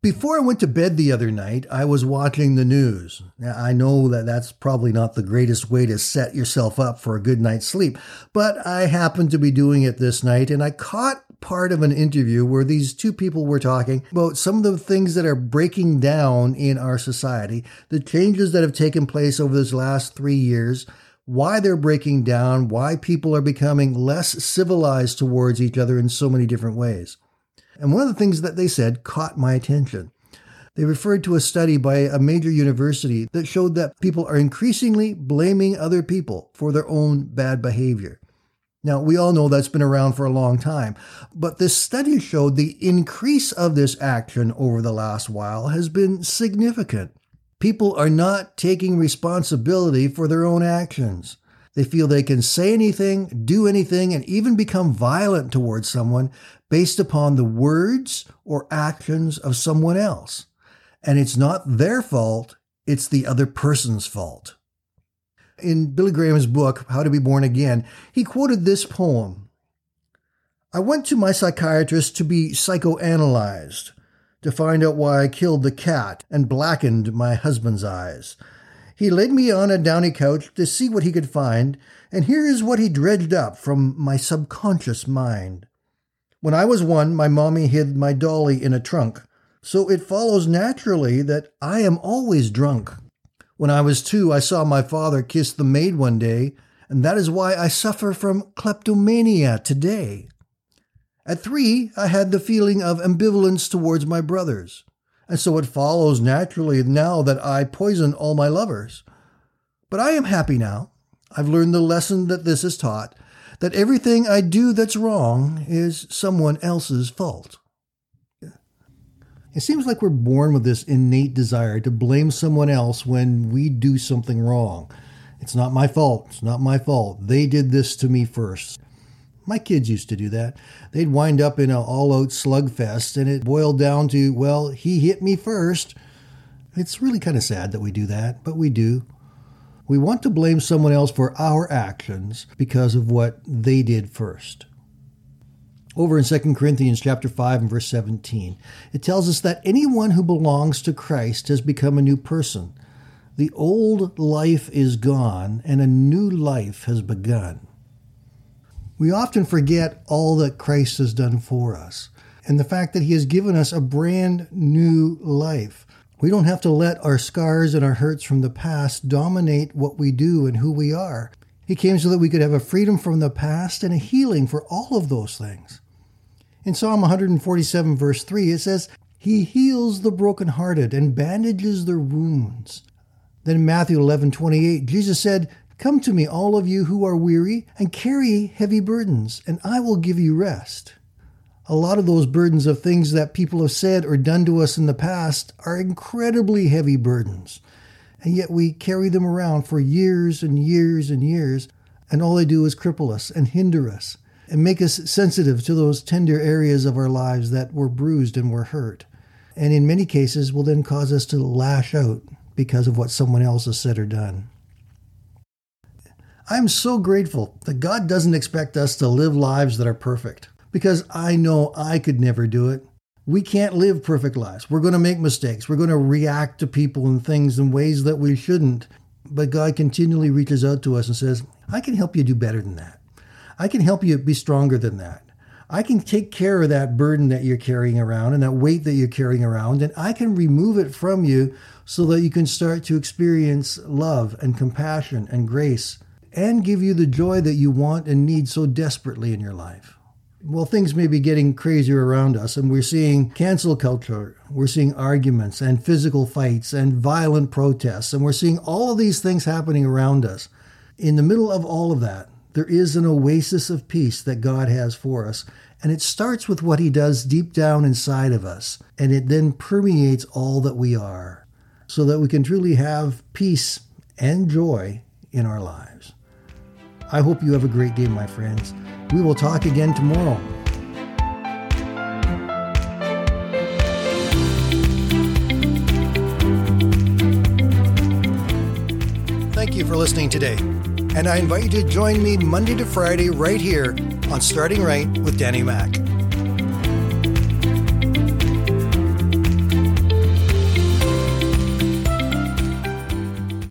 Before I went to bed the other night, I was watching the news. Now, I know that that's probably not the greatest way to set yourself up for a good night's sleep, but I happened to be doing it this night and I caught part of an interview where these two people were talking about some of the things that are breaking down in our society, the changes that have taken place over this last three years, why they're breaking down, why people are becoming less civilized towards each other in so many different ways. And one of the things that they said caught my attention. They referred to a study by a major university that showed that people are increasingly blaming other people for their own bad behavior. Now, we all know that's been around for a long time, but this study showed the increase of this action over the last while has been significant. People are not taking responsibility for their own actions. They feel they can say anything, do anything, and even become violent towards someone based upon the words or actions of someone else. And it's not their fault, it's the other person's fault. In Billy Graham's book, How to Be Born Again, he quoted this poem I went to my psychiatrist to be psychoanalyzed, to find out why I killed the cat and blackened my husband's eyes. He laid me on a downy couch to see what he could find, and here is what he dredged up from my subconscious mind. When I was one, my mommy hid my dolly in a trunk, so it follows naturally that I am always drunk. When I was two, I saw my father kiss the maid one day, and that is why I suffer from kleptomania today. At three, I had the feeling of ambivalence towards my brothers, and so it follows naturally now that I poison all my lovers. But I am happy now. I've learned the lesson that this has taught, that everything I do that's wrong is someone else's fault. It seems like we're born with this innate desire to blame someone else when we do something wrong. It's not my fault. It's not my fault. They did this to me first. My kids used to do that. They'd wind up in an all out slugfest, and it boiled down to, well, he hit me first. It's really kind of sad that we do that, but we do. We want to blame someone else for our actions because of what they did first. Over in 2 Corinthians chapter 5 and verse 17, it tells us that anyone who belongs to Christ has become a new person. The old life is gone and a new life has begun. We often forget all that Christ has done for us and the fact that he has given us a brand new life. We don't have to let our scars and our hurts from the past dominate what we do and who we are. He came so that we could have a freedom from the past and a healing for all of those things. In Psalm 147, verse 3, it says, He heals the brokenhearted and bandages their wounds. Then in Matthew 11, 28, Jesus said, Come to me, all of you who are weary and carry heavy burdens, and I will give you rest a lot of those burdens of things that people have said or done to us in the past are incredibly heavy burdens. And yet we carry them around for years and years and years, and all they do is cripple us and hinder us and make us sensitive to those tender areas of our lives that were bruised and were hurt. And in many cases will then cause us to lash out because of what someone else has said or done. I'm so grateful that God doesn't expect us to live lives that are perfect because I know I could never do it. We can't live perfect lives. We're going to make mistakes. We're going to react to people and things in ways that we shouldn't. But God continually reaches out to us and says, I can help you do better than that. I can help you be stronger than that. I can take care of that burden that you're carrying around and that weight that you're carrying around, and I can remove it from you so that you can start to experience love and compassion and grace and give you the joy that you want and need so desperately in your life well, things may be getting crazier around us, and we're seeing cancel culture, we're seeing arguments and physical fights and violent protests, and we're seeing all of these things happening around us. In the middle of all of that, there is an oasis of peace that God has for us, and it starts with what He does deep down inside of us, and it then permeates all that we are, so that we can truly have peace and joy in our lives. I hope you have a great day, my friends. We will talk again tomorrow. Thank you for listening today. And I invite you to join me Monday to Friday right here on Starting Right with Danny Mack.